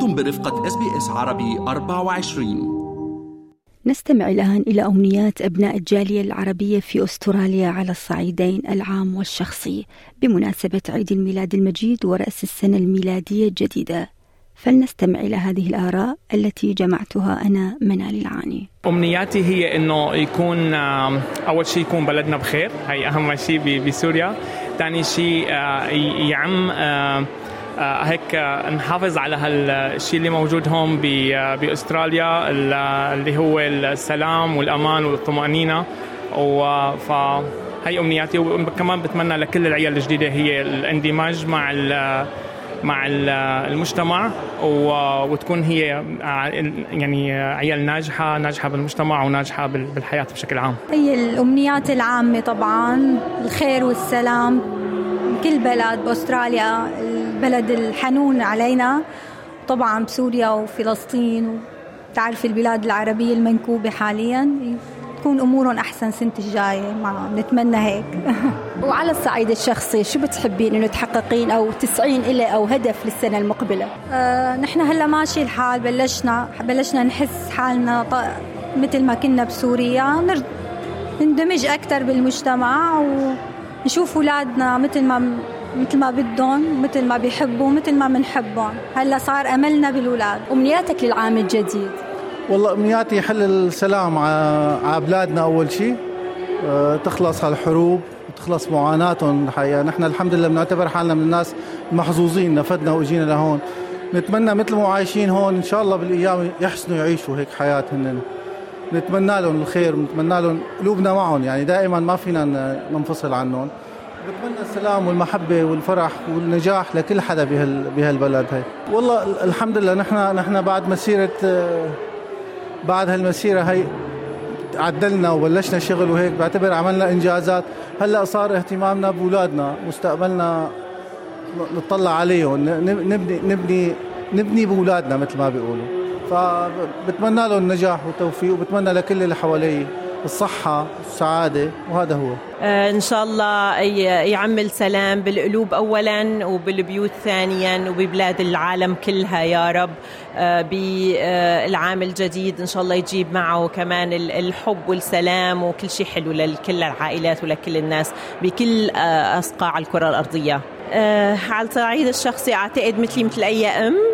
أنتم برفقة SBS عربي 24 نستمع الآن إلى أمنيات أبناء الجالية العربية في أستراليا على الصعيدين العام والشخصي بمناسبة عيد الميلاد المجيد ورأس السنة الميلادية الجديدة. فلنستمع إلى هذه الآراء التي جمعتها أنا منال العاني. أمنياتي هي إنه يكون أول شيء يكون بلدنا بخير هي أهم شيء بسوريا. ثاني شيء يعم هيك آه، نحافظ على هالشيء اللي موجود هون آه، بأستراليا ال- اللي هو السلام والأمان والطمأنينة. و- فهي أمنياتي. وكمان بتمنى لكل العيال الجديدة هي الاندماج مع ال- مع ال- المجتمع. وتكون هي ع- يعني عيال ناجحة ناجحة بالمجتمع وناجحة بال- بالحياة بشكل عام. هي الأمنيات العامة طبعا الخير والسلام. كل بلد بأستراليا البلد الحنون علينا طبعا بسوريا وفلسطين وتعرف البلاد العربية المنكوبة حاليا تكون أمورهم أحسن سنة الجاية ما نتمنى هيك وعلى الصعيد الشخصي شو بتحبين إنه تحققين أو تسعين إلى أو هدف للسنة المقبلة؟ آه، نحن هلأ ماشي الحال بلشنا بلشنا نحس حالنا مثل ما كنا بسوريا. نندمج أكثر بالمجتمع ونشوف اولادنا مثل ما مثل ما بدهم مثل ما بيحبوا مثل ما بنحبهم هلا صار أملنا بالاولاد أمنياتك للعام الجديد؟ والله أمنياتي يحل السلام على بلادنا أول شيء أه، تخلص هالحروب وتخلص معاناتهم. الحقيقة نحن الحمد لله بنعتبر حالنا من الناس المحظوظين نفدنا وإجينا لهون. نتمنى مثل ما عايشين هون إن شاء الله بالأيام يحسنوا يعيشوا هيك حياتهم. نتمنى لهم الخير ونتمنى لهم قلوبنا معهم يعني دائما ما فينا ننفصل عنهم. بتمنى السلام والمحبة والفرح والنجاح لكل حدا بهال بهالبلد هاي. والله ال- الحمد لله نحن نحن بعد مسيرة آه، بعد هالمسيرة هي عدلنا وبلشنا شغل وهيك بعتبر عملنا إنجازات. هلأ صار اهتمامنا بأولادنا مستقبلنا نطلع عليهم نبني نبني نبني بأولادنا مثل ما بيقولوا. فبتمنى لهم النجاح والتوفيق وبتمنى لكل اللي حوالي الصحة والسعادة وهذا هو. آه، إن شاء الله يعمل سلام بالقلوب اولا وبالبيوت ثانيا وببلاد العالم كلها يا رب. آه، بالعام الجديد إن شاء الله يجيب معه كمان ال- الحب والسلام وكل شيء حلو لكل العائلات ولكل الناس بكل آه، أصقاع الكرة الأرضية. آه، على الصعيد الشخصي أعتقد مثلي مثل أم آه،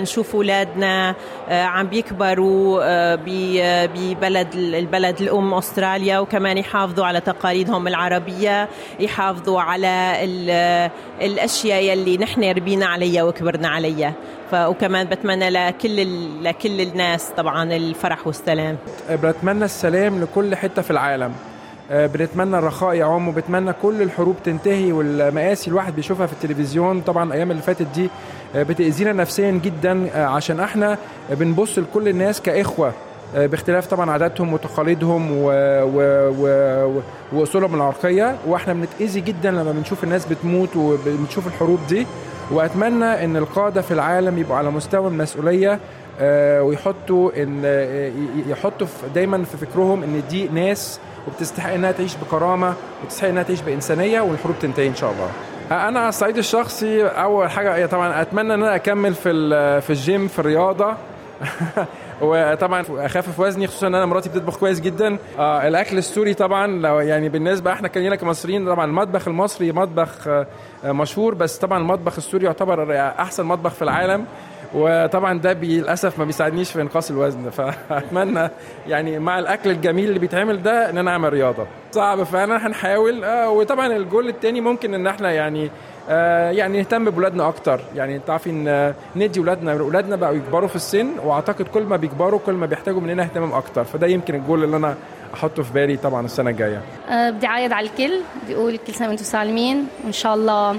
نشوف اولادنا آه، عم بيكبروا آه، آه، ببلد البلد الأم أستراليا وكمان يحافظوا على تقاليدهم العربية يحافظوا على ال- الأشياء يلي نحن ربينا عليها وكبرنا عليها. وكمان بتمنى لكل لكل الناس طبعا الفرح والسلام. بتمنى السلام لكل حتة في العالم. آه، بنتمنى الرخاء يعم وبتمنى كل الحروب تنتهي والمآسي الواحد بيشوفها في التلفزيون. طبعا الأيام اللي فاتت دي آه، بتأذينا نفسيا جدا آه، عشان إحنا بنبص لكل الناس كإخوة آه، باختلاف طبعا عاداتهم وتقاليدهم. و... و... وأصولهم العرقية. وإحنا بنتأذي جدا لما بنشوف الناس بتموت وبنشوف الحروب دي. وأتمنى إن القادة في العالم يبقوا على مستوى المسؤولية آه، ويحطوا إن آه، يحطوا دايما في فكرهم إن دي ناس وبتستحق إنها تعيش بكرامة وتستحق إنها تعيش بإنسانية والحروب تنتهي إن شاء الله. أنا على الصعيد الشخصي أول حاجة طبعا أتمنى إن أنا أكمل في في الجيم في الرياضة وطبعا اخفف وزني خصوصا إن أنا مراتي بتطبخ كويس جدا. آه الأكل السوري طبعا لو يعني بالنسبة إحنا كلنا كمصريين طبعا المطبخ المصري مطبخ آه مشهور بس طبعا المطبخ السوري يعتبر أحسن مطبخ في العالم. وطبعا ده للاسف ما بيساعدنيش في إنقاص الوزن. فأتمنى يعني مع الأكل الجميل اللي بيتعمل ده إن أنا أعمل رياضة. صعب فعلا هنحاول. آه وطبعا الجول التاني ممكن إن إحنا يعني آه يعني نهتم بولادنا أكتر. يعني تعرفي إن ندي ولادنا ولادنا بقوا يكبروا في السن وأعتقد كل ما بيكبروا كل ما بيحتاجوا مننا اهتمام أكتر. فده يمكن الجول اللي أنا أحطه في بالي طبعا السنة الجاية. أه، بدي عايد على الكل. بدي أقول كل سنة وأنتم سالمين. وإن شاء الله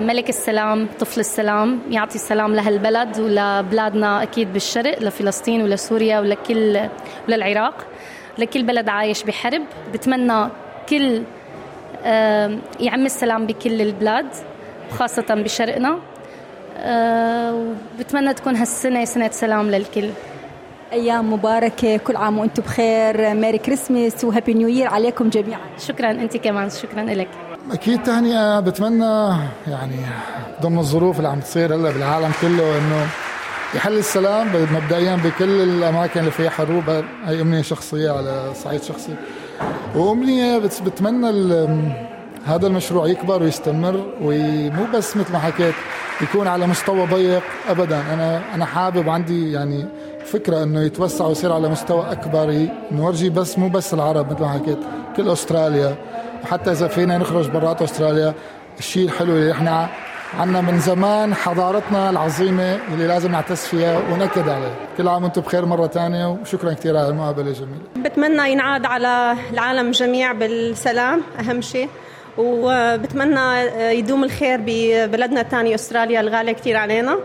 ملك السلام طفل السلام يعطي السلام لهالبلد ولبلادنا أكيد بالشرق لفلسطين ولسوريا ولكل وللعراق. لكل بلد عايش بحرب. بتمنى كل أه، يعم السلام بكل البلاد وخاصة بشرقنا. أه، وبتمنى تكون هالسنة سنة سلام للكل. أيام مباركة كل عام وأنتم بخير. ميري كريسمس وهابي نيو يير عليكم جميعا. شكرا أنت كمان. شكرا لك أكيد تهنئه بتمنى يعني ضمن الظروف اللي عم تصير هلا بالعالم كله إنه يحل السلام مبدئيا بكل الأماكن اللي فيها حروب. هي أمنية شخصية على صعيد شخصي. وأمنية بتمنى هذا المشروع يكبر ويستمر ومو بس مثل ما حكيت يكون على مستوى ضيق ابدا. أنا أنا حابب عندي يعني فكرة إنه يتوسع ويصير على مستوى أكبر. نورجي بس مو بس العرب مثل ما حكيت كل أستراليا. وحتى إذا فينا نخرج برات أستراليا الشيء الحلو اللي إحنا عنا من زمان حضارتنا العظيمة اللي لازم نعتز فيها ونكد عليها. كل عام وأنتم بخير مرة ثانية وشكرا كثير على المقابلة الجميلة بتمنى ينعاد على العالم جميع بالسلام أهم شيء. وبتمنى يدوم الخير ببلدنا الثاني أستراليا الغالية كثير علينا.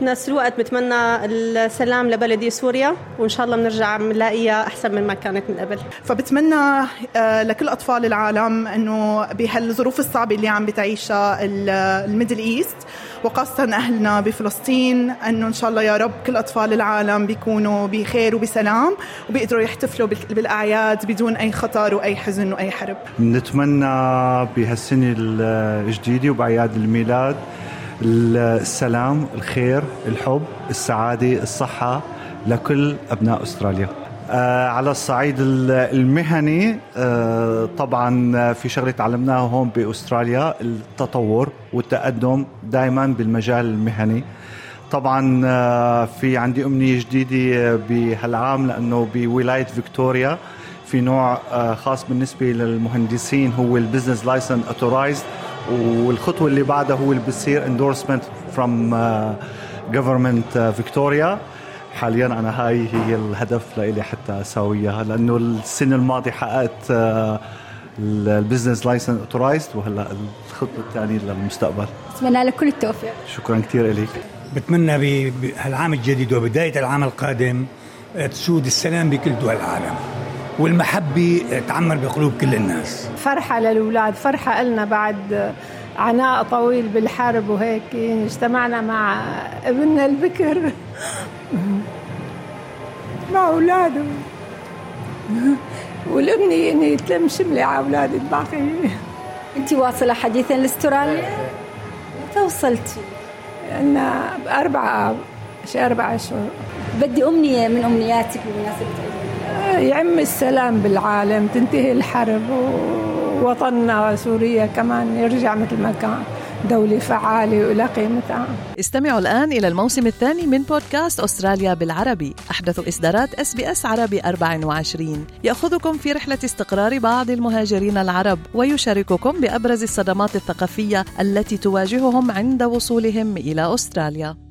بنفس الوقت بتمنى السلام لبلدي سوريا وإن شاء الله بنرجع بنلاقيها أحسن من ما كانت من قبل. فبتمنى آه، لكل أطفال العالم إنه بهالظروف الصعبة اللي عم بتعيشها ال Middle East وخاصة أهلنا بفلسطين أنه إن شاء الله يا رب كل أطفال العالم بيكونوا بخير وبسلام وبيقدروا يحتفلوا بالأعياد بدون أي خطر وأي حزن وأي حرب. نتمنى بهالسنة الجديدة وبأعياد الميلاد السلام الخير الحب السعادة الصحة لكل أبناء أستراليا. آه على الصعيد المهني آه طبعا في شغلة تعلمناها هون بأستراليا التطور والتقدم دائما بالمجال المهني. طبعا آه في عندي أمنية جديدة بهالعام لأنه بولاية فيكتوريا في نوع آه، خاص بالنسبة للمهندسين هو ال business license authorized والخطوة اللي بعدها هو اللي بتصير endorsement from government فيكتوريا حاليا أنا هاي هي الهدف لإلي حتى اسويها لأنه السنة الماضية حققت ال business license authorized وهلأ الخطوة الثانية للمستقبل. اتمنى لك كل التوفيق. شكرا كثير لك بتمنى بهالعام الجديد وبداية العام القادم تسود السلام بكل دول العالم. والمحبة تعمر بقلوب كل الناس. فرحة للأولاد فرحة لنا بعد عناء طويل بالحرب وهيك. اجتمعنا مع ابننا البكر. مع أولاده. والأمنية إني تلم شملة على أولاد الباقي. أنت واصلة حديثا لأستراليا؟ متى وصلتي؟ أنا بأربعة أربع أشهر بدي أمنية من أمنياتك بمناسبة يعم السلام بالعالم تنتهي الحرب ووطننا سوريا كمان يرجع مثل ما كان. دولة فعالة وإلى قيمتها. استمعوا الآن إلى الموسم الثاني من بودكاست أستراليا بالعربي. أحدث إصدارات SBS عربي 24 يأخذكم في رحلة استقرار بعض المهاجرين العرب ويشارككم بأبرز الصدمات الثقافية التي تواجههم عند وصولهم إلى أستراليا.